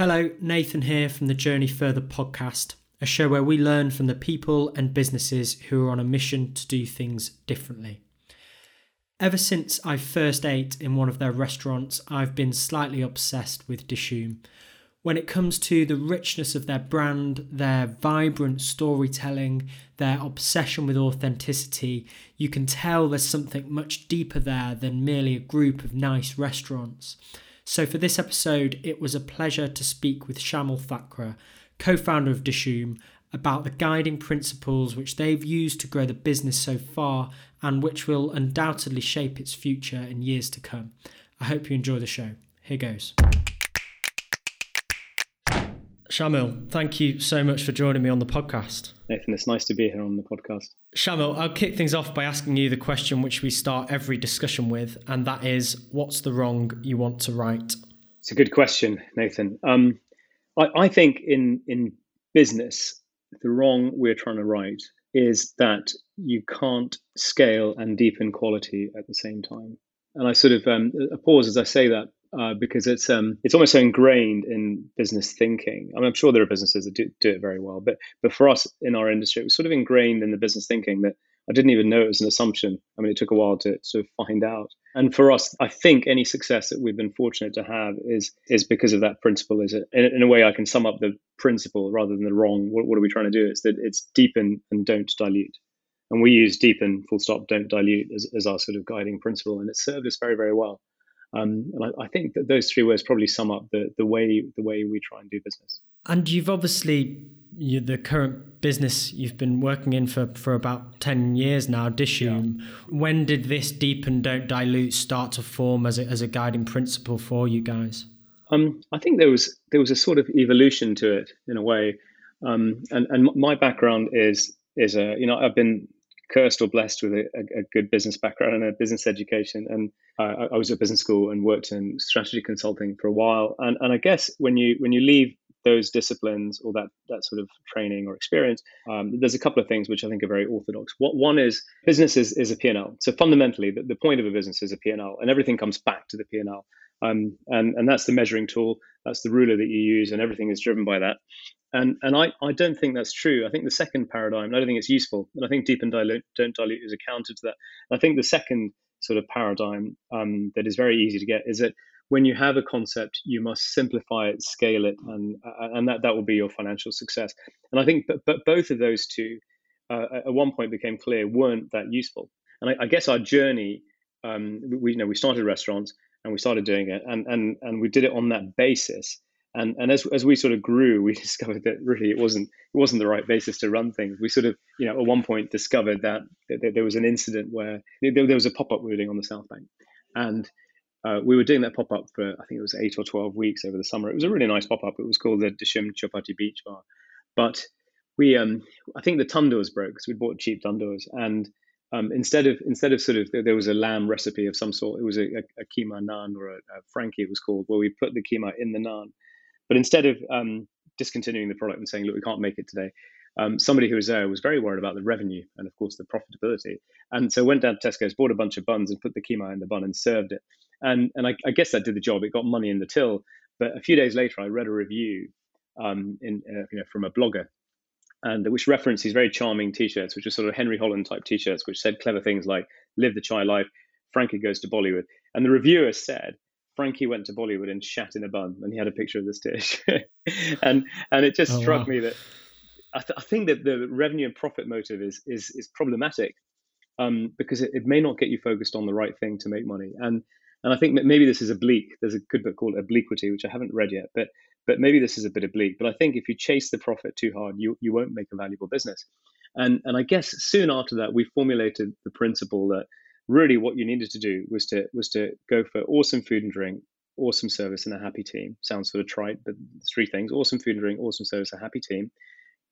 Hello, Nathan here from the Journey Further podcast, a show where we learn from the people and businesses who are on a mission to do things differently. Ever since I first ate in one of their restaurants, I've been slightly obsessed with Dishoom. When it comes to the richness of their brand, their vibrant storytelling, their obsession with authenticity, you can tell there's something much deeper there than merely a group of nice restaurants. So, for this episode, it was a pleasure to speak with Shamil Thakrar, co founder of Dishoom, about the guiding principles which they've used to grow the business so far and which will undoubtedly shape its future in years to come. I hope you enjoy the show. Here goes. Shamil, thank you so much for joining me on the podcast. Nathan, it's nice to be here on the podcast. Shamil, I'll kick things off by asking you the question which we start every discussion with, and that is what's the wrong you want to right? It's a good question, Nathan. Um, I, I think in, in business, the wrong we're trying to right is that you can't scale and deepen quality at the same time. And I sort of um, pause as I say that uh, because it's um, it's almost so ingrained in business thinking. I mean, I'm sure there are businesses that do, do it very well, but but for us in our industry, it was sort of ingrained in the business thinking that I didn't even know it was an assumption. I mean, it took a while to sort of find out. And for us, I think any success that we've been fortunate to have is is because of that principle. Is it in, in a way I can sum up the principle rather than the wrong? What, what are we trying to do? It's that it's deepen and don't dilute. And we use deepen, full stop, don't dilute as, as our sort of guiding principle, and it served us very, very well. Um, and I, I, think that those three words probably sum up the, the way the way we try and do business. And you've obviously you, the current business you've been working in for, for about 10 years now, Dishoom. Yeah. When did this deepen, don't dilute start to form as a, as a guiding principle for you guys? Um, I think there was there was a sort of evolution to it in a way, um, and and my background is is a you know I've been cursed or blessed with a, a, good business background and a business education. And uh, I was at business school and worked in strategy consulting for a while. And, and I guess when you when you leave those disciplines or that that sort of training or experience, um, there's a couple of things which I think are very orthodox. What one is business is, is a P&L. So fundamentally, the, the point of a business is a P&L, and everything comes back to the P&L. Um, and and that's the measuring tool. That's the ruler that you use, and everything is driven by that. And and I, I don't think that's true. I think the second paradigm, I don't think it's useful. And I think deep and dilute, don't dilute is a counter to that. I think the second sort of paradigm um, that is very easy to get is that when you have a concept, you must simplify it, scale it, and uh, and that, that will be your financial success. And I think, but, but both of those two, uh, at one point became clear, weren't that useful. And I, I guess our journey, um, we you know we started restaurants and we started doing it, and and and we did it on that basis and and as as we sort of grew, we discovered that really it wasn't it wasn't the right basis to run things. We sort of you know at one point discovered that, that there was an incident where there, there was a pop up doing on the South Bank, and uh, we were doing that pop up for I think it was eight or twelve weeks over the summer. It was a really nice pop up. It was called the Dishoom Chowpatty Beach Bar, but we um I think the tandoors broke because we bought cheap tandoors and. Um, instead of instead of sort of there was a lamb recipe of some sort, it was a, a, a naan or a, a frankie it was called, where we put the keema in the naan but instead of um, discontinuing the product and saying, look, we can't make it today, um, somebody who was there was very worried about the revenue and, of course, the profitability. And so went down to Tesco's, bought a bunch of buns and put the keema in the bun and served it. And, and I, I guess that did the job. It got money in the till. But a few days later, I read a review um, in, uh, you know, from a blogger and which referenced these very charming t-shirts, which were sort of Henry Holland type t-shirts, which said clever things like "Live the chai life," Frankie goes to Bollywood, and the reviewer said Frankie went to Bollywood and shat in a bun, and he had a picture of this dish, and and it just oh, struck wow. me that I, th- I, think that the revenue and profit motive is is is problematic um, because it, it, may not get you focused on the right thing to make money, and and I think that maybe this is oblique. There's a good book called Obliquity, which I haven't read yet, but but maybe this is a bit oblique. But I think if you chase the profit too hard, you you won't make a valuable business. And and I guess soon after that, we formulated the principle that really what you needed to do was to was to go for awesome food and drink awesome service and a happy team. Sounds sort of trite but three things awesome food and drink awesome service a happy team.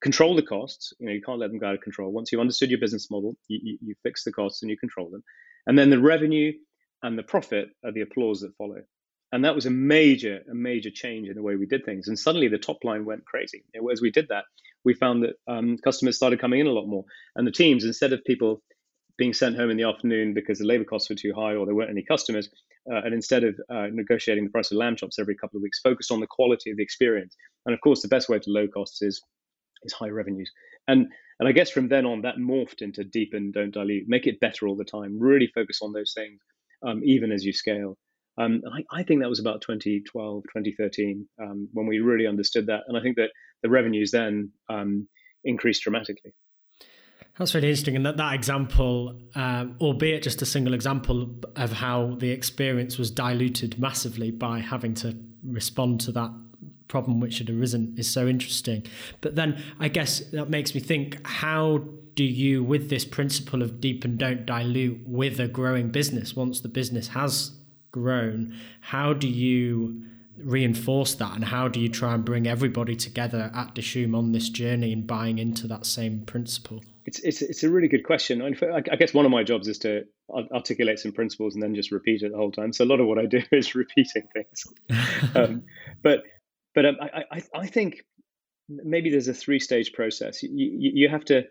Control the costs. You know you can't let them go out of control. Once you've understood your business model you, you, you fix the costs and you control them. And then the revenue and the profit are the applause that follow. And that was a major a major change in the way we did things. And suddenly the top line went crazy. As we did that we found that um, customers started coming in a lot more. And the teams instead of people being sent home in the afternoon because the labor costs were too high or there weren't any customers. Uh, and instead of uh, negotiating the price of lamb chops every couple of weeks, focused on the quality of the experience. And of course, the best way to low costs is is high revenues. And and I guess from then on, that morphed into deepen, don't dilute, make it better all the time. Really focus on those things, um, even as you scale. Um, I, I, think that was about 2012, 2013 um, when we really understood that. And I think that the revenues then um, increased dramatically. That's really interesting. And that, that example, um, albeit just a single example of how the experience was diluted massively by having to respond to that problem which had arisen, is so interesting. But then I guess that makes me think how do you, with this principle of deep and don't dilute with a growing business, once the business has grown, how do you reinforce that and how do you try and bring everybody together at Dishoom on this journey and buying into that same principle? It's, it's, it's a really good question. I guess one of my jobs is to articulate some principles and then just repeat it the whole time. So a lot of what I do is repeating things. um, but but um, I, I, I think maybe there's a three stage process. You, you, you have to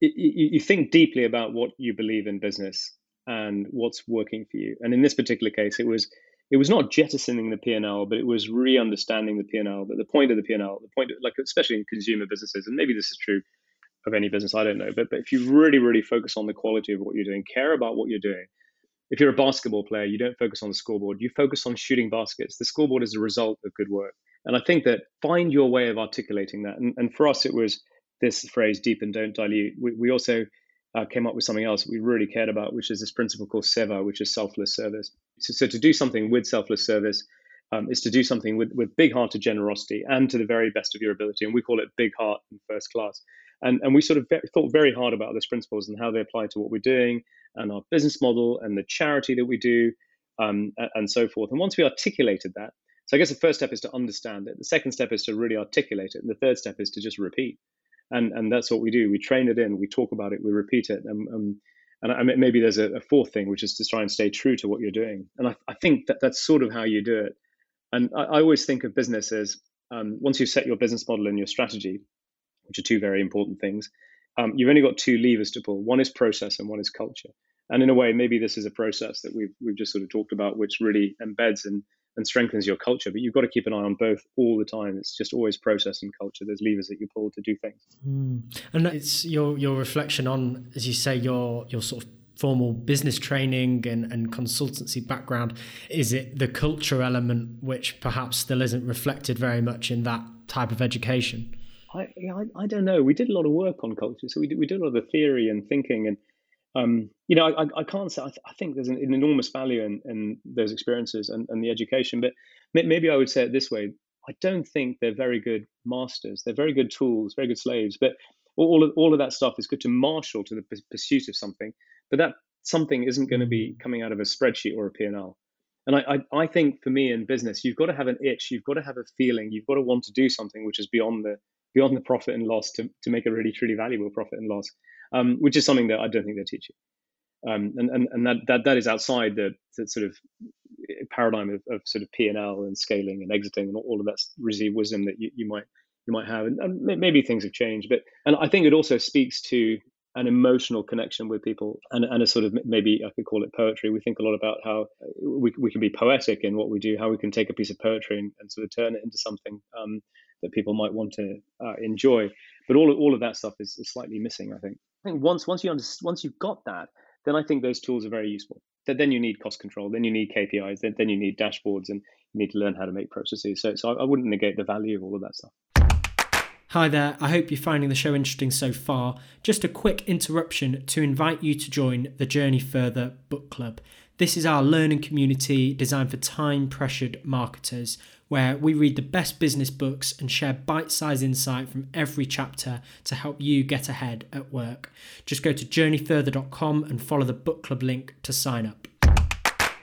you, you think deeply about what you believe in business and what's working for you. And in this particular case, it was it was not jettisoning the P&L, but it was re-understanding the P&L. That the point of the P&L, the point, of, like especially in consumer businesses, and maybe this is true of any business, I don't know. But but if you really really focus on the quality of what you're doing, care about what you're doing. If you're a basketball player, you don't focus on the scoreboard. You focus on shooting baskets. The scoreboard is a result of good work. And I think that find your way of articulating that. And, and for us, it was this phrase, deep and don't dilute. We, we also uh, came up with something else we really cared about, which is this principle called SEVA, which is selfless service. So, so to do something with selfless service um, is to do something with, with big hearted generosity and to the very best of your ability. And we call it big heart and first class. And, and we sort of thought very hard about those principles and how they apply to what we're doing and our business model and the charity that we do um, and, so forth. And once we articulated that, so I guess the first step is to understand it. The second step is to really articulate it. And the third step is to just repeat and and that's what we do. We train it in, we talk about it, we repeat it, and um, and I, maybe there's a, a, fourth thing, which is to try and stay true to what you're doing. And I, I think that that's sort of how you do it. And I, I always think of business as um, once you've set your business model and your strategy, which are two very important things, um, you've only got two levers to pull. One is process, and one is culture. And in a way, maybe this is a process that we've we've just sort of talked about, which really embeds and and strengthens your culture. But you've got to keep an eye on both all the time. It's just always process and culture. There's levers that you pull to do things. Mm. And it's your your reflection on, as you say, your your sort of formal business training and, and consultancy background. Is it the culture element which perhaps still isn't reflected very much in that type of education? I, I, I don't know. We did a lot of work on culture, so we did, we did a lot of the theory and thinking and um, you know, I, I can't say, I, th- I think there's an, an, enormous value in, in those experiences and, and the education, but maybe I would say it this way. I don't think they're very good masters. They're very good tools, very good slaves, but all of, all of that stuff is good to marshal to the p- pursuit of something, but that something isn't going to be mm. coming out of a spreadsheet or a P&L. And I, I, I think for me in business, you've got to have an itch, you've got to have a feeling, you've got to want to do something which is beyond the beyond the profit and loss to, to make a really truly valuable profit and loss um, which is something that I don't think they teach you. Um, and, and, and that, that, that is outside the, the sort of paradigm of, of sort of P&L and scaling and exiting and all of that received wisdom that you, you might you might have. And, and maybe things have changed, but and I think it also speaks to an emotional connection with people and, and a sort of maybe I could call it poetry. We think a lot about how we, we can be poetic in what we do, how we can take a piece of poetry and, and sort of turn it into something um, that people might want to uh, enjoy. But all of, all of that stuff is, is slightly missing, I think. I think once once you understand, once you've got that, then I think those tools are very useful. That then you need cost control, then you need KPIs, then, then you need dashboards, and you need to learn how to make processes. So so I, I wouldn't negate the value of all of that stuff. Hi there, I hope you're finding the show interesting so far. Just a quick interruption to invite you to join the Journey Further Book Club. This is our learning community designed for time pressured marketers where we read the best business books and share bite sized insight from every chapter to help you get ahead at work. Just go to journeyfurther.com and follow the book club link to sign up.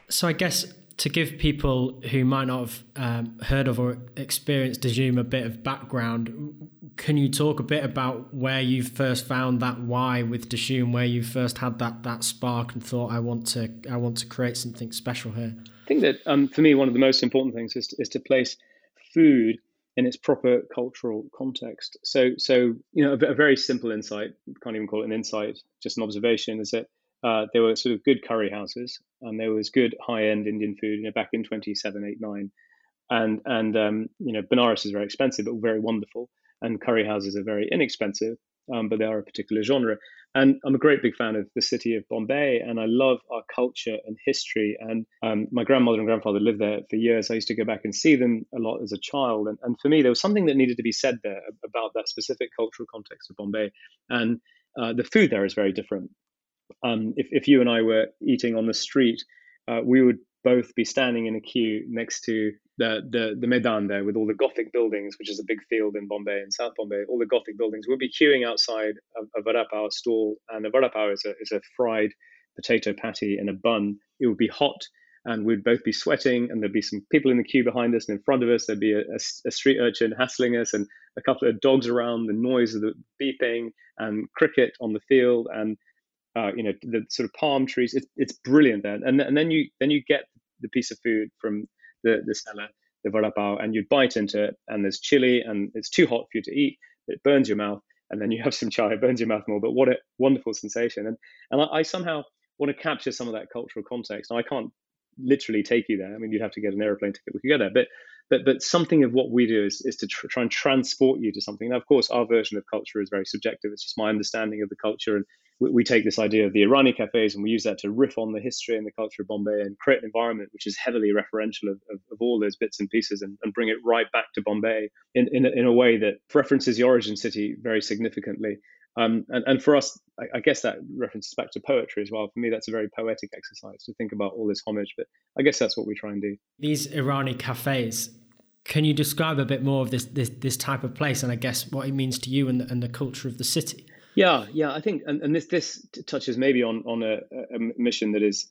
So, I guess to give people who might not have um, heard of or experienced Dishoom a bit of background, can you talk a bit about where you first found that why with Dishoom, where you first had that that spark and thought, I want to I want to create something special here? Think that um, for me, one of the most important things is to, is to place food in its proper cultural context. So, so you know, a, a, very simple insight, can't even call it an insight, just an observation, is that uh, there were sort of good curry houses, and there was good high-end Indian food. You know, back in 27, 8, 9. and and um, you know, Benares is very expensive, but very wonderful, and curry houses are very inexpensive, um, but they are a particular genre. And I'm a great big fan of the city of Bombay, and I love our culture and history. And um, my grandmother and grandfather lived there for years. I used to go back and see them a lot as a child. And, and for me, there was something that needed to be said there about that specific cultural context of Bombay. And uh, the food there is very different. Um, if, if you and I were eating on the street, uh, we would both be standing in a queue next to the, the, the Maidan there with all the Gothic buildings, which is a big field in Bombay, in South Bombay, all the Gothic buildings. We'd be queuing outside a, a vada pav stall, and a vada pav is a, is a fried potato patty in a bun. It would be hot, and we'd both be sweating, and there'd be some people in the queue behind us, and in front of us, there'd be a, a street urchin hassling us, and a couple of dogs around, the noise of the beeping, and cricket on the field, and uh, you know the sort of palm trees. It's it's brilliant then, and and then you then you get the piece of food from the the seller, the vada pav, and you bite into it, and there's chili, and it's too hot for you to eat. It burns your mouth, and then you have some chai, it burns your mouth more. But what a wonderful sensation! And and I, I somehow want to capture some of that cultural context. Now I can't literally take you there. I mean, you'd have to get an aeroplane ticket. We could go there, but but but something of what we do is, is to tr- try and transport you to something. Now, of course, our version of culture is very subjective. It's just my understanding of the culture, and we, we, take this idea of the Irani cafes and we use that to riff on the history and the culture of Bombay and create an environment which is heavily referential of, of, of all those bits and pieces and, and, bring it right back to Bombay in in a, in a way that references the origin city very significantly. Um, and, and for us, I, I, guess that references back to poetry as well. For me, that's a very poetic exercise to think about all this homage. But I guess that's what we try and do. These Irani cafes, can you describe a bit more of this this, this type of place and I guess what it means to you and the, and the culture of the city? Yeah, yeah, I think, and, and this this touches maybe on on a, a, mission that is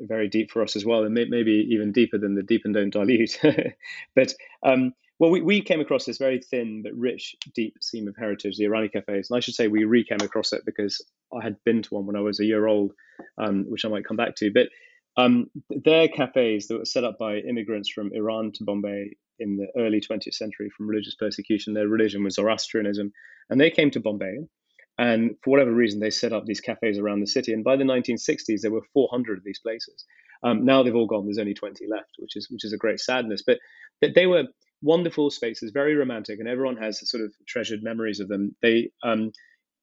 very deep for us as well, and may, maybe even deeper than the deep and don't dilute. but um, well, we, we came across this very thin but rich, deep seam of heritage, the Irani cafes, and I should say we re came across it because I had been to one when I was a year old, um, which I might come back to. But um, cafes that were set up by immigrants from Iran to Bombay in the early 20th century from religious persecution. Their religion was Zoroastrianism. And they came to Bombay. And for whatever reason, they set up these cafes around the city. And by the 1960s, there were 400 of these places. Um, now they've all gone. There's only 20 left, which is which is a great sadness. But, but they were wonderful spaces, very romantic, and everyone has sort of treasured memories of them. They um,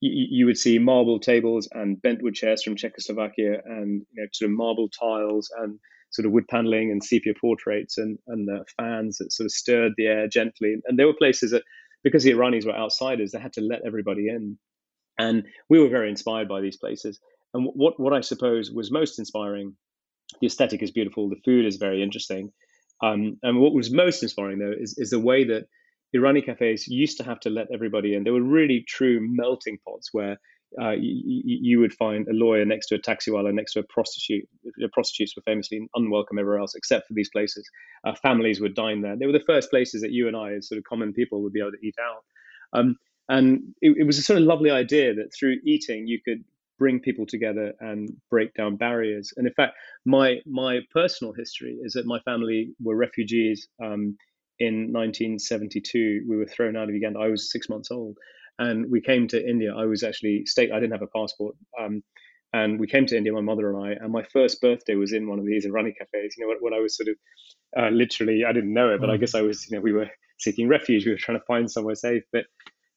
you, you would see marble tables and bentwood chairs from Czechoslovakia, and you know, sort of marble tiles and sort of wood paneling and sepia portraits and and the fans that sort of stirred the air gently. And there were places that, because the Iranis were outsiders, they had to let everybody in, and we were very inspired by these places. And what what I suppose was most inspiring, the aesthetic is beautiful, the food is very interesting, um, and what was most inspiring though is is the way that Irani cafes used to have to let everybody in. They were really true melting pots where uh, you, you, would find a lawyer next to a taxi taxiwala, next to a prostitute. The prostitutes were famously unwelcome everywhere else except for these places. Uh, families would dine there. They were the first places that you and I, as sort of common people, would be able to eat out. Um, and it, it, was a sort of lovely idea that through eating you could bring people together and break down barriers. And in fact, my my personal history is that my family were refugees. Um, in 1972, we were thrown out of Uganda. I was six months old, and we came to India. I was actually state. I didn't have a passport, um, and we came to India, my mother and I. And my first birthday was in one of these Irani cafes. You know, when I was sort of uh, literally, I didn't know it, but I mm. guess I was. You know, we were seeking refuge. We were trying to find somewhere safe. But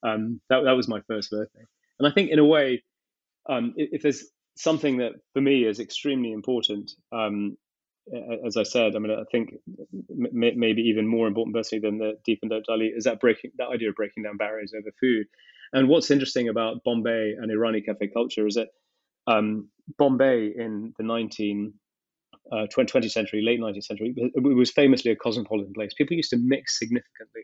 um, that that was my first birthday. And I think, in a way, um, if, there's something that for me is extremely important, um, as I said, I mean, I think maybe even more important personally than the deep and don't is that breaking that idea of breaking down barriers over food. And what's interesting about Bombay and Irani cafe culture is that um, Bombay in the 19 uh, 20th century, late 19th century, it was famously a cosmopolitan place. People used to mix significantly,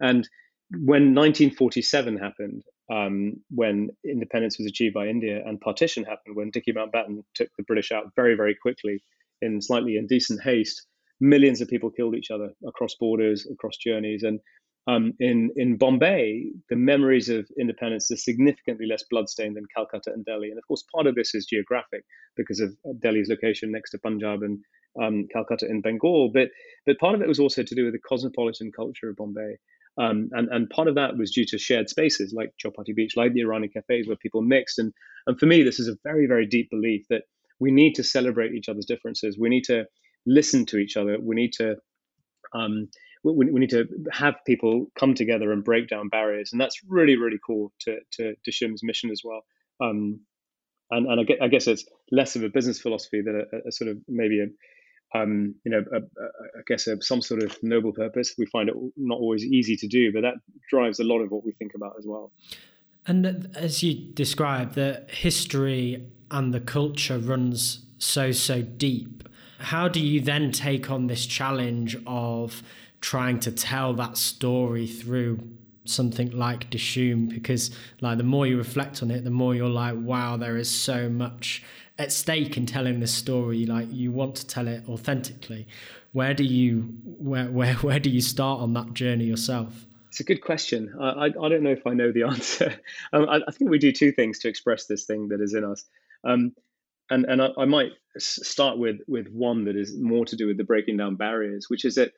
and when 1947 happened, um, when independence was achieved by India, and partition happened, when Dicky Mountbatten took the British out very, very quickly in slightly indecent haste, millions of people killed each other across borders, across journeys. And um, in, in Bombay, the memories of independence are significantly less bloodstained than Calcutta and Delhi. And of course, part of this is geographic because of Delhi's location next to Punjab and um, Calcutta in Bengal. But, but part of it was also to do with the cosmopolitan culture of Bombay. Um, and, and part of that was due to shared spaces like Chowpatty Beach, like the Irani cafes where people mixed. And, and for me, this is a very, very deep belief that we need to celebrate each other's differences. We need to listen to each other. We need to um, we, we, need to have people come together and break down barriers, and that's really really cool to to to Shim's mission as well. Um, and and I guess, I guess, it's less of a business philosophy than a, a sort of maybe a um, you know, a, a, I guess a, some sort of noble purpose. We find it not always easy to do, but that drives a lot of what we think about as well. And as you describe, the history and the culture runs so so deep. How do you then take on this challenge of trying to tell that story through something like Dishoom? Because like the more you reflect on it, the more you're like, wow, there is so much at stake in telling this story like you want to tell it authentically. Where do you where where, where do you start on that journey yourself? It's a good question. I i, I don't know if i know the answer. Um, I, I, think we do two things to express this thing that is in us. Um, and and I, I might start with with one that is more to do with the breaking down barriers which is that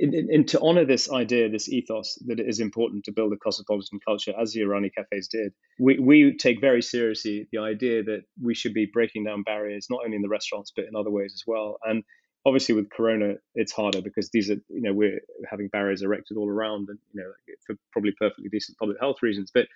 and to honor this idea, this ethos that it is important to build a cosmopolitan culture, as the Irani cafes did, we, we take very seriously the idea that we should be breaking down barriers, not only in the restaurants, but in other ways as well. And obviously with Corona, it's harder because these are, you know, we're having barriers erected all around and, you know, for probably perfectly decent public health reasons. But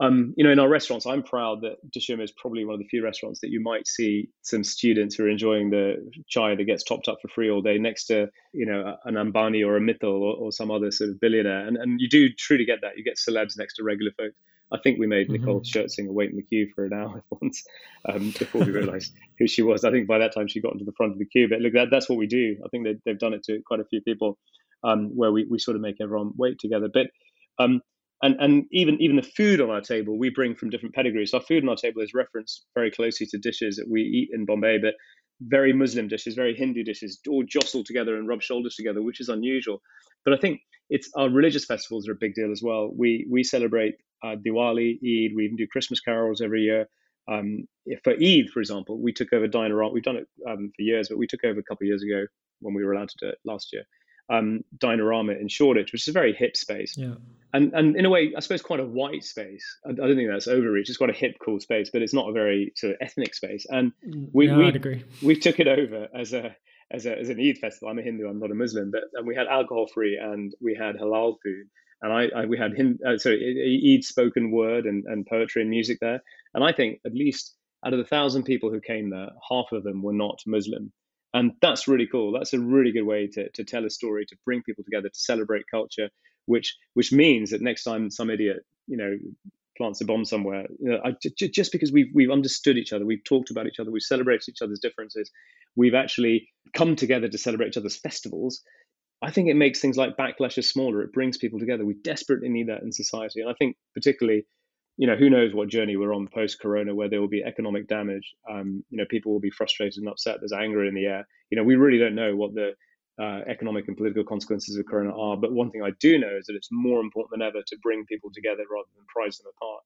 um, you know, in our restaurants, I'm proud that Dishoom is probably one of the few restaurants that you might see some students who are enjoying the chai that gets topped up for free all day next to, you know, an Ambani or a Mittal or, or some other sort of billionaire. And, and you do truly get that. You get celebs next to regular folk. I think we made mm-hmm. Nicole Scherzinger wait in the queue for an hour once um, before we realized who she was. I think by that time she got into the front of the queue. But look, that, that's what we do. I think they, they've done it to quite a few people um, where we, we sort of make everyone wait together. But um, and and even even the food on our table we bring from different pedigrees. Our food on our table is referenced very closely to dishes that we eat in Bombay, but very Muslim dishes, very Hindu dishes, all jostle together and rub shoulders together, which is unusual. But I think it's our religious festivals are a big deal as well. We we celebrate uh, Diwali, Eid. We even do Christmas carols every year. Um, for Eid, for example, we took over Diner We've done it um, for years, but we took over a couple of years ago when we were allowed to do it last year um, Dinerama in Shoreditch, which is a very hip space. Yeah. And, and in a way, I suppose quite a white space. I, I, don't think that's overreach. It's quite a hip, cool space, but it's not a very sort of ethnic space. And mm, we, no, we, we took it over as a, as a, as an Eid festival. I'm a Hindu, I'm not a Muslim, but and we had alcohol free and we had halal food. And I, I we had Hind, uh, so Eid spoken word and, and poetry and music there. And I think at least out of the thousand people who came there, half of them were not Muslim and that's really cool that's a really good way to, to tell a story to bring people together to celebrate culture which which means that next time some idiot you know plants a bomb somewhere you know, I, just because we've we've understood each other we've talked about each other we've celebrated each other's differences we've actually come together to celebrate each other's festivals I think it makes things like backlashes smaller. It brings people together. We desperately need that in society. And I think particularly you know, who knows what journey we're on post Corona, where there will be economic damage. Um, you know, people will be frustrated and upset. There's anger in the air. You know, we really don't know what the uh, economic and political consequences of Corona are. But one thing I do know is that it's more important than ever to bring people together rather than prize them apart.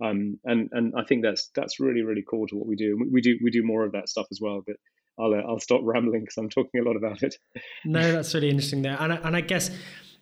Um, and and I think that's that's really really cool to what we do. We do we do more of that stuff as well. But I'll uh, I'll stop rambling because I'm talking a lot about it. no, that's really interesting there, and I, and I guess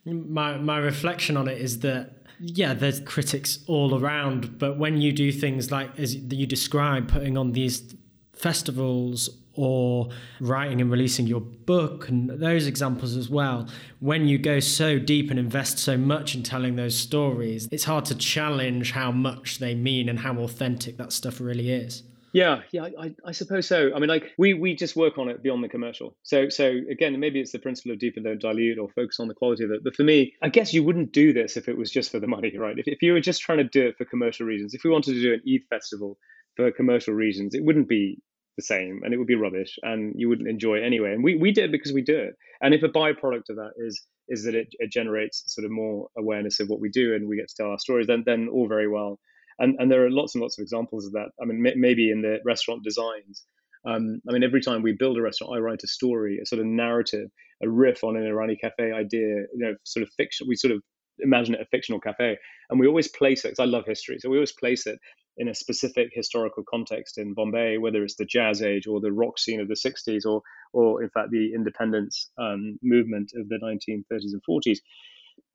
my my reflection on it is that yeah, there's critics all around, but when you do things like as you describe, putting on these festivals or writing and releasing your book and those examples as well when you go so deep and invest so much in telling those stories it's hard to challenge how much they mean and how authentic that stuff really is yeah, yeah, I, I, suppose so. I mean, like we we just work on it beyond the commercial. So so again, maybe it's the principle of deep and don't dilute or focus on the quality of it. But for me, I guess you wouldn't do this if it was just for the money, right? If if you were just trying to do it for commercial reasons, if we wanted to do an Eid festival for commercial reasons, it wouldn't be the same and it would be rubbish and you wouldn't enjoy it anyway. And we, we did it because we do it. And if a byproduct of that is is that it, it generates sort of more awareness of what we do and we get to tell our stories, then then all very well. And, and there are lots and lots of examples of that. I mean, maybe in the restaurant designs. Um, I mean, every time we build a restaurant, I write a story, a sort of narrative, a riff on an Irani cafe idea, you know, sort of fiction. We sort of imagine it a fictional cafe, and we always place it. Because I love history, so we always place it in a specific historical context in Bombay, whether it's the jazz age or the rock scene of the 60s, or, or in fact the independence um, movement of the 1930s and 40s.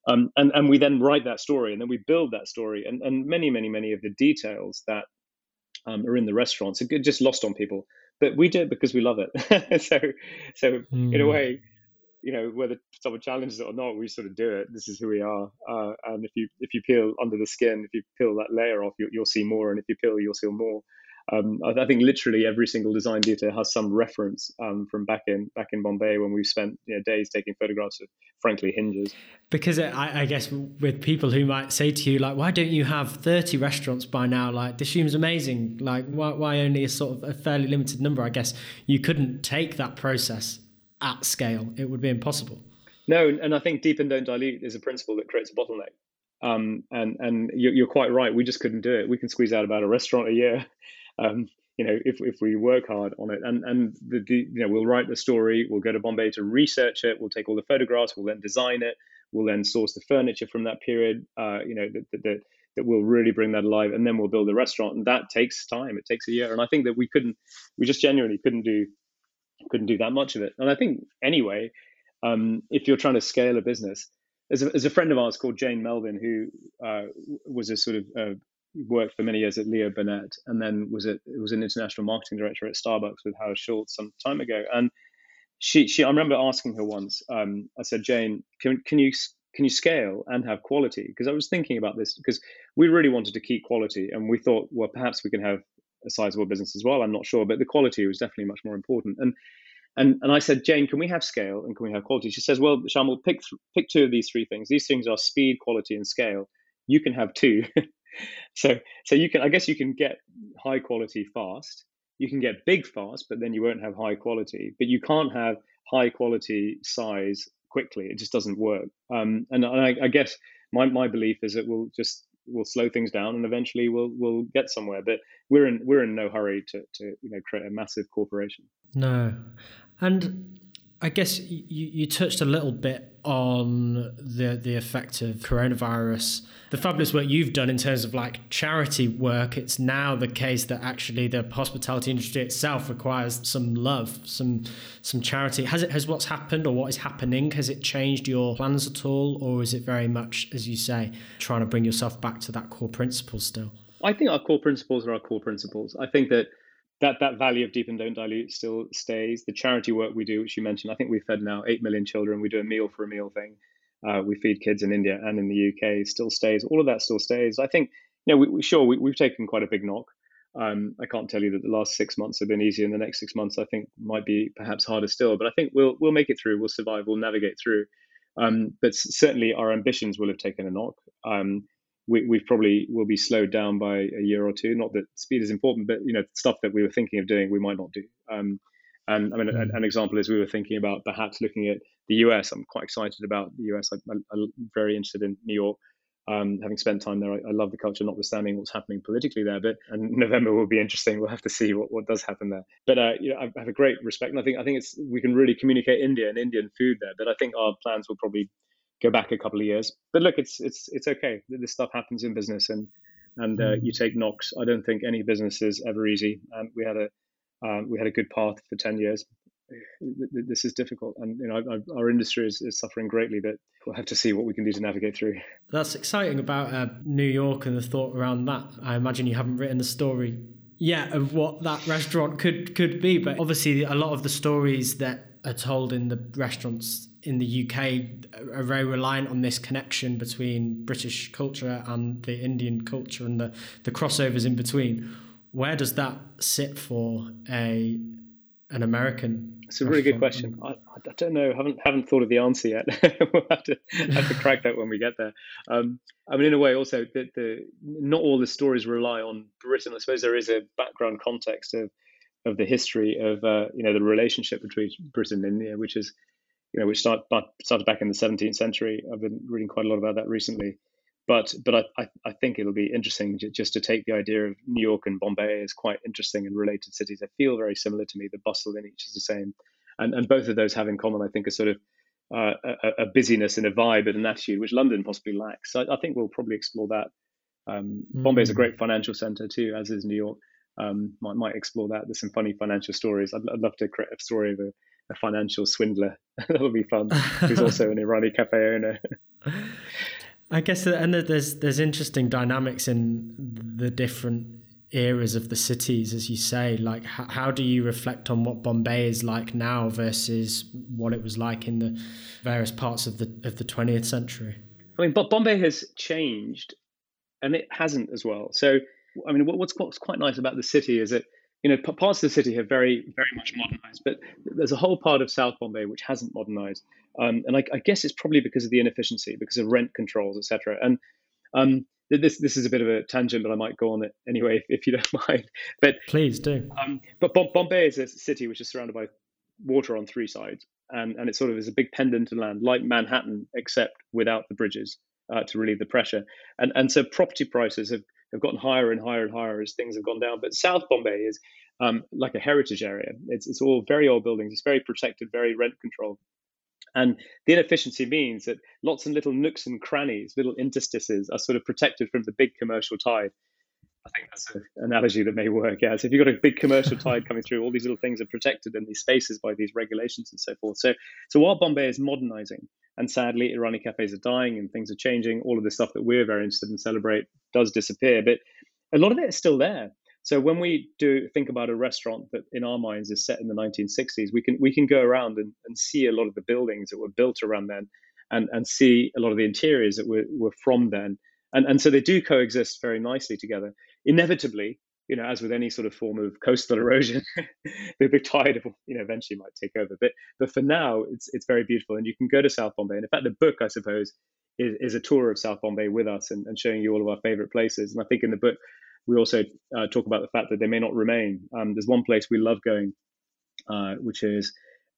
Um, and, and we then write that story and then we build that story and, and many, many, many of the details that um, are in the restaurants are just lost on people. But we do it because we love it. so, so mm. in a hmm. way, you know, whether someone challenges it or not, we sort of do it. This is who we are. Uh, and if you if you peel under the skin, if you peel that layer off, you, will see more. And if you peel, you'll see more um, I, I, think literally every single design detail has some reference um, from back in back in Bombay when we spent you know, days taking photographs of, frankly, hinges. Because I, I, guess with people who might say to you like, "Why don't you have thirty restaurants by now?" Like, this seems amazing. Like, why, why only a sort of a fairly limited number? I guess you couldn't take that process at scale; it would be impossible. No, and I think deep and don't dilute is a principle that creates a bottleneck. Um, and and you're, you're, quite right. We just couldn't do it. We can squeeze out about a restaurant a year, um, you know, if, if we work hard on it, and and the, the, you know we'll write the story, we'll go to Bombay to research it, we'll take all the photographs, we'll then design it, we'll then source the furniture from that period, uh, you know, that, that that will really bring that alive, and then we'll build a restaurant, and that takes time. It takes a year, and I think that we couldn't, we just genuinely couldn't do couldn't do that much of it. And I think anyway, um, if you're trying to scale a business, as a, as a friend of ours called Jane Melvin, who uh, was a sort of uh, worked for many years at Leo Burnett, and then was it was an international marketing director at Starbucks with Howard Schultz some time ago. And she, she I remember asking her once. Um, I said, Jane, can can you can you scale and have quality? Because I was thinking about this because we really wanted to keep quality, and we thought, well, perhaps we can have a sizable business as well. I'm not sure, but the quality was definitely much more important. And and and I said, Jane, can we have scale and can we have quality? She says, well, Shamil, pick th- pick two of these three things. These things are speed, quality, and scale. You can have two. so so you can I guess you can get high quality fast. You can get big fast, but then you won't have high quality. But you can't have high quality size quickly. It just doesn't work. Um, and I, I guess my, my belief is that we'll just we'll slow things down and eventually we'll we'll get somewhere. But we're in we're in no hurry to to you know create a massive corporation. No, and I guess you, you touched a little bit on the the effect of coronavirus. The fabulous work you've done in terms of like charity work. It's now the case that actually the hospitality industry itself requires some love, some some charity. Has it has what's happened or what is happening? Has it changed your plans at all, or is it very much, as you say, trying to bring yourself back to that core principles still? I think our core principles are our core principles. I think that that that value of deep and don't dilute still stays. The charity work we do, which you mentioned, I think we've fed now eight million children. We do a meal for a meal thing. Uh, we feed kids in India and in the UK. Still stays. All of that still stays. I think you know, we, we sure we, have taken quite a big knock. Um, I can't tell you that the last six months have been easy, and the next six months I think might be perhaps harder still. But I think we'll we'll make it through. We'll survive. We'll navigate through. Um, but certainly our ambitions will have taken a knock. Um, we, we probably will be slowed down by a year or two. Not that speed is important, but you know stuff that we were thinking of doing, we might not do. Um, and I mean, mm. an, example is we were thinking about perhaps looking at the US. I'm quite excited about the US. I, am very interested in New York. Um, having spent time there, I, I, love the culture, notwithstanding what's happening politically there. But and November will be interesting. We'll have to see what, what does happen there. But uh, you know, I have a great respect, and I think I think it's we can really communicate India and Indian food there. But I think our plans will probably go back a couple of years. But look, it's it's it's okay. This stuff happens in business, and and uh, you mm. take knocks. I don't think any business is ever easy. And we had a um, we had a good path for ten years. This is difficult, and you know our industry is, is suffering greatly. But we'll have to see what we can do to navigate through. That's exciting about uh, New York and the thought around that. I imagine you haven't written the story yet of what that restaurant could could be, but obviously a lot of the stories that are told in the restaurants in the UK are very reliant on this connection between British culture and the Indian culture and the, the crossovers in between. Where does that sit for a an American? It's a really good question. I, I, don't know. haven't haven't thought of the answer yet. we'll have to have to crack that when we get there. Um, I mean, in a way, also the, the not all the stories rely on Britain. I suppose there is a background context of of the history of uh, you know the relationship between Britain and India, which is you know, which start, started back in the 17th century. I've been reading quite a lot about that recently. But but I, I think it'll be interesting just to take the idea of New York and Bombay as quite interesting and related cities. They feel very similar to me. The bustle in each is the same, and and both of those have in common, I think, a sort of uh, a, a, busyness and a vibe and an attitude which London possibly lacks. So I, I think we'll probably explore that. Um, mm. Bombay is a great financial center too, as is New York. Um, might might explore that. There's some funny financial stories. I'd, I'd love to create a story of a a financial swindler. That'll be fun. Who's also an Irani cafe owner. I guess, uh, and there's there's interesting dynamics in the different eras of the cities, as you say. Like, how, how do you reflect on what Bombay is like now versus what it was like in the various parts of the of the 20th century? I mean, but Bombay has changed, and it hasn't as well. So, I mean, what's what's quite nice about the city is that you know parts of the city have very very much modernized, but there's a whole part of South Bombay which hasn't modernized, um, and I, I, guess it's probably because of the inefficiency, because of rent controls, etc. And um, this this is a bit of a tangent, but I might go on it anyway if, if you don't mind. But please do. Um, but Bombay is a city which is surrounded by water on three sides, and and it sort of is a big pendant of land like Manhattan, except without the bridges uh, to relieve the pressure. And and so property prices have have gotten higher and higher and higher as things have gone down. But South Bombay is um, like a heritage area. It's it's all very old buildings. It's very protected, very rent controlled. And the inefficiency means that lots of little nooks and crannies, little interstices are sort of protected from the big commercial tide. I think that's an analogy that may work. Yeah. So if you've got a big commercial tide coming through, all these little things are protected in these spaces by these regulations and so forth. So, so while Bombay is modernizing, and sadly Irani cafes are dying and things are changing, all of the stuff that we're very interested in celebrate does disappear. But a lot of it is still there. So when we do think about a restaurant that in our minds is set in the 1960s, we can we can go around and, and see a lot of the buildings that were built around then, and and see a lot of the interiors that were, were from then, and and so they do coexist very nicely together. Inevitably, you know, as with any sort of form of coastal erosion, the, the tide you know eventually might take over. But but for now, it's it's very beautiful, and you can go to South Bombay. And in fact, the book, I suppose, is, is a tour of South Bombay with us and, and showing you all of our favorite places. And I think in the book we also uh, talk about the fact that they may not remain. Um, there's one place we love going, uh, which is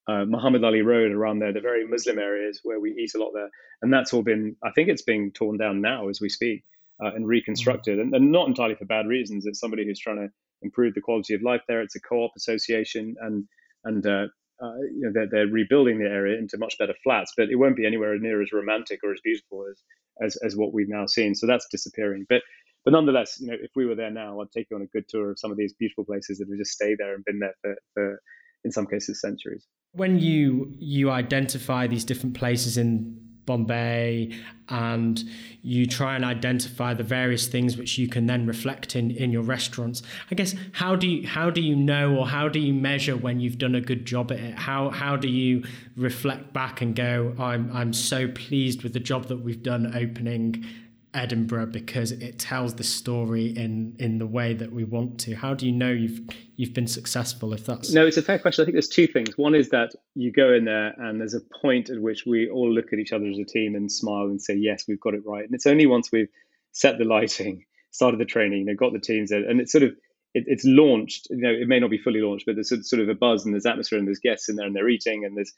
uh, Muhammad Ali Road around there, the very Muslim areas where we eat a lot there. And that's all been, I think it's being torn down now as we speak uh, and reconstructed, and, and, not entirely for bad reasons. It's somebody who's trying to improve the quality of life there. It's a co op association, and, and uh, uh, you know, they're, they're, rebuilding the area into much better flats, but it won't be anywhere near as romantic or as beautiful as, as, as what we've now seen. So that's disappearing. But but nonetheless, you know, if we were there now, I'd take you on a good tour of some of these beautiful places that have just stayed there and been there for, for in some cases, centuries. When you you identify these different places in Bombay and you try and identify the various things which you can then reflect in in your restaurants. I guess how do you how do you know or how do you measure when you've done a good job at it? How how do you reflect back and go i'm i'm so pleased with the job that we've done opening Edinburgh because it tells the story in in the way that we want to. How do you know you've you've been successful if that's No, it's a fair question. I think there's two things. One is that you go in there and there's a point at which we all look at each other as a team and smile and say, Yes, we've got it right. And it's only once we've set the lighting, started the training, know, got the teams in, and it's sort of it, it's launched. You know, it may not be fully launched, but there's sort of a buzz and there's atmosphere and there's guests in there and they're eating and there's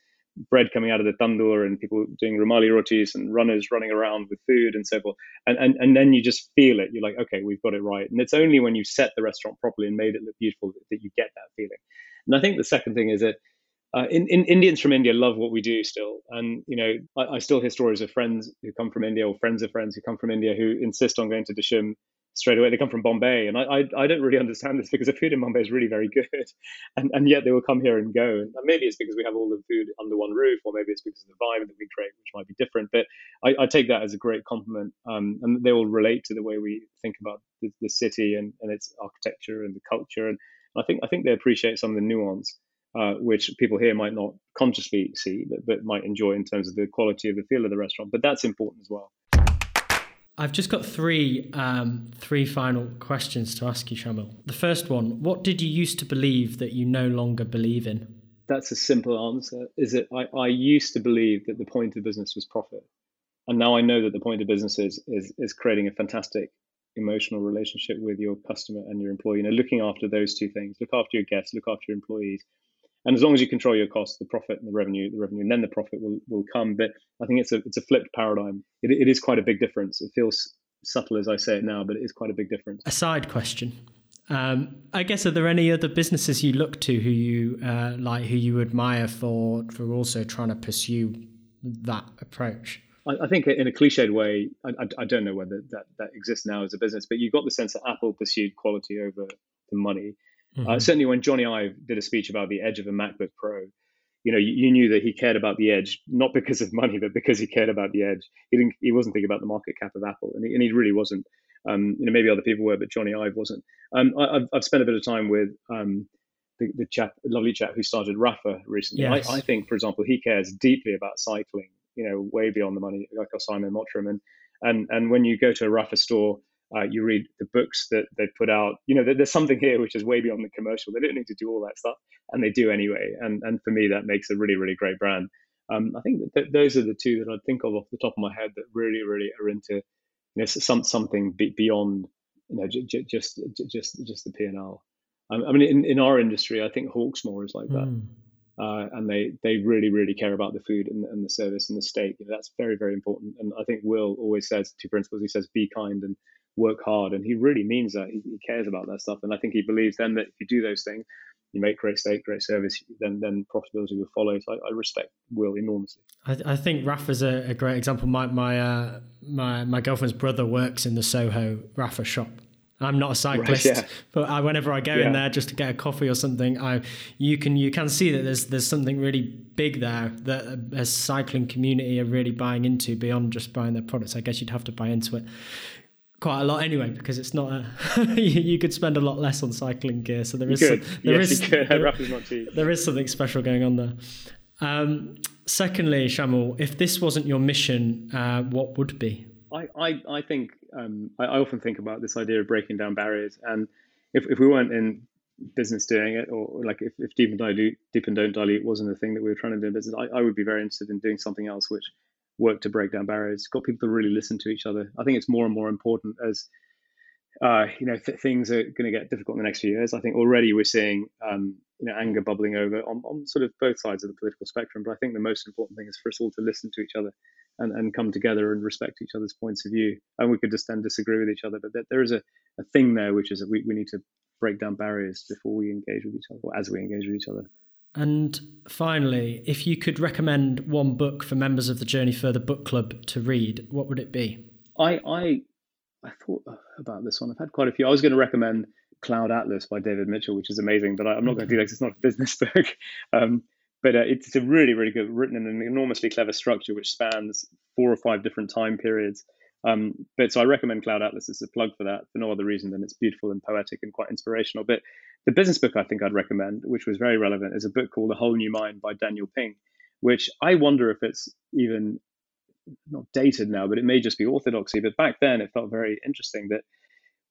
bread coming out of the tandoor and people doing rumali rotis and runners running around with food and so forth. And, and, and then you just feel it. You're like, okay, we've got it right. And it's only when you set the restaurant properly and made it look beautiful that you get that feeling. And I think the second thing is that uh, in, in, Indians from India love what we do still. And, you know, I, I, still hear stories of friends who come from India or friends of friends who come from India who insist on going to Dishoom straight away. They come from Bombay, and I, I, I don't really understand this because the food in Bombay is really very good, and and yet they will come here and go. And maybe it's because we have all the food under one roof, or maybe it's because of the vibe that we create, which might be different. But I, I take that as a great compliment, um, and they will relate to the way we think about the, the city and, and its architecture and the culture. And I think I think they appreciate some of the nuance. Uh, which people here might not consciously see, but, but might enjoy in terms of the quality of the feel of the restaurant. But that's important as well. I've just got three um, three final questions to ask you, Shamil. The first one: What did you used to believe that you no longer believe in? That's a simple answer. Is that I, I used to believe that the point of business was profit, and now I know that the point of business is is, is creating a fantastic emotional relationship with your customer and your employee. You know, looking after those two things: look after your guests, look after your employees, and as long as you control your costs, the profit and the revenue, the revenue, and then the profit will, will come. But I think it's a it's a flipped paradigm. It, it is quite a big difference. It feels subtle as I say it now, but it is quite a big difference. A side question. Um, I guess are there any other businesses you look to who you uh, like, who you admire for for also trying to pursue that approach? I, I think in a cliched way, I, I, I, don't know whether that, that exists now as a business, but you got the sense that Apple pursued quality over the money. Uh, mm-hmm. Uh, certainly, when Jony Ive did a speech about the edge of a MacBook Pro, you know, you, you, knew that he cared about the edge, not because of money, but because he cared about the edge. He didn't, he wasn't thinking about the market cap of Apple, and he, and he really wasn't. Um, you know, maybe other people were, but Jony Ive wasn't. Um, I, have I've spent a bit of time with um, the, the chap, lovely chap who started Rapha recently. Yes. I, I, think, for example, he cares deeply about cycling. You know, way beyond the money, like Simon Mottram, and and and when you go to a Rapha store uh, you read the books that they put out. You know, there's something here which is way beyond the commercial. They don't need to do all that stuff, and they do anyway. And and for me, that makes a really really great brand. Um, I think that those are the two that I'd think of off the top of my head that really really are into you know some something beyond you know j- j- just just just the P and L. I mean, in, in our industry, I think Hawksmoor is like that. Mm. Uh, and they they really really care about the food and, and the service and the steak. You know, that's very very important. And I think Will always says two principles. He says be kind and work hard, and he really means that. He, he, cares about that stuff, and I think he believes then that if you do those things, you make great steak, great service, then then profitability will follow. So I, I respect Will enormously. I, I think Rapha's a, a great example. My my uh, my my girlfriend's brother works in the Soho Rapha shop. I'm not a cyclist, right, yeah. but I, whenever I go yeah. in there just to get a coffee or something, I you can you can see that there's there's something really big there that a, a cycling community are really buying into beyond just buying their products. I guess you'd have to buy into it quite a lot anyway because it's not a you, you, could spend a lot less on cycling gear so there is some, there yes, is there, there is something special going on there. Um, secondly Shamil if this wasn't your mission uh, what would be? I, I, I think um, I, I, often think about this idea of breaking down barriers and if, if we weren't in business doing it or like if, if deep and dilute deep and don't dilute wasn't a thing that we were trying to do in business I, I would be very interested in doing something else which work to break down barriers. Got people to really listen to each other. I think it's more and more important as uh, you know th- things are going to get difficult in the next few years. I think already we're seeing um, you know anger bubbling over on, on sort of both sides of the political spectrum. But I think the most important thing is for us all to listen to each other and, and come together and respect each other's points of view. And we could just then disagree with each other, but there is a, a thing there which is that we, we need to break down barriers before we engage with each other or as we engage with each other. And finally, if you could recommend one book for members of the Journey Further book club to read, what would it be? I I, I thought about this one. I've had quite a few. I was going to recommend Cloud Atlas by David Mitchell, which is amazing, but I, am not going to do that. It's not a business book. Um, but uh, it's a really, really good, written in an enormously clever structure which spans four or five different time periods. Um, but so I recommend Cloud Atlas as a plug for that for no other reason than it's beautiful and poetic and quite inspirational. But the business book I think I'd recommend, which was very relevant, is a book called A Whole New Mind by Daniel Pink, which I wonder if it's even not dated now, but it may just be orthodoxy. But back then it felt very interesting that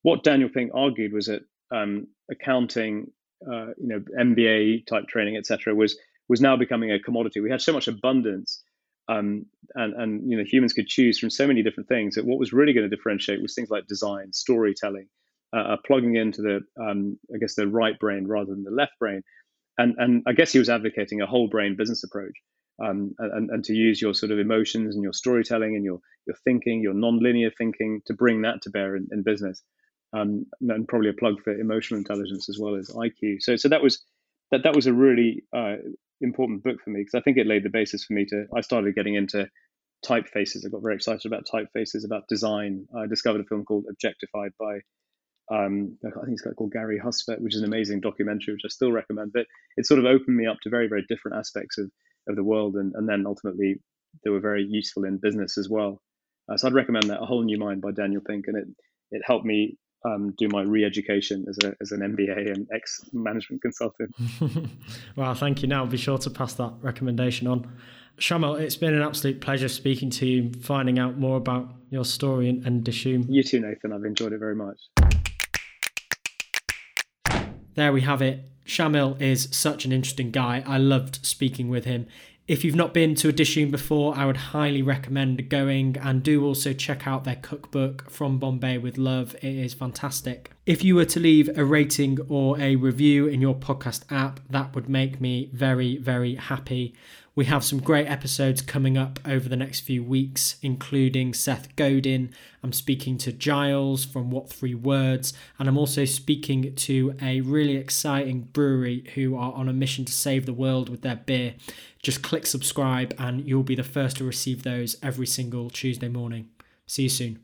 what Daniel Pink argued was that um, accounting, uh, you know, MBA type training, etc., was was now becoming a commodity. We had so much abundance um, and and you know humans could choose from so many different things that what was really going to differentiate was things like design, storytelling, uh, uh, plugging into the um, I guess the right brain rather than the left brain, and and I guess he was advocating a whole brain business approach, um, and and to use your sort of emotions and your storytelling and your your thinking, your non-linear thinking to bring that to bear in, in business, um, and probably a plug for emotional intelligence as well as IQ. So so that was that that was a really uh, important book for me because I think it laid the basis for me to. I started getting into typefaces. I got very excited about typefaces, about design. I discovered a film called Objectified by, um, I think it's called Gary Hustwit, which is an amazing documentary, which I still recommend. But it sort of opened me up to very, very different aspects of, of the world. And, and then ultimately, they were very useful in business as well. Uh, so I'd recommend that A Whole New Mind by Daniel Pink. And it, it helped me um, do my re-education as, a, as an MBA and ex-management consultant. well, thank you. Now I'll be sure to pass that recommendation on. Shamil, it's been an absolute pleasure speaking to you, finding out more about your story and, and Dishoom. You too, Nathan. I've enjoyed it very much. There we have it. Shamil is such an interesting guy. I loved speaking with him. If you've not been to a Dishoom before, I would highly recommend going and do also check out their cookbook from Bombay with Love. It is fantastic. If you were to leave a rating or a review in your podcast app, that would make me very, very happy. We have some great episodes coming up over the next few weeks, including Seth Godin. I'm speaking to Giles from What Three Words, and I'm also speaking to a really exciting brewery who are on a mission to save the world with their beer. Just click subscribe, and you'll be the first to receive those every single Tuesday morning. See you soon.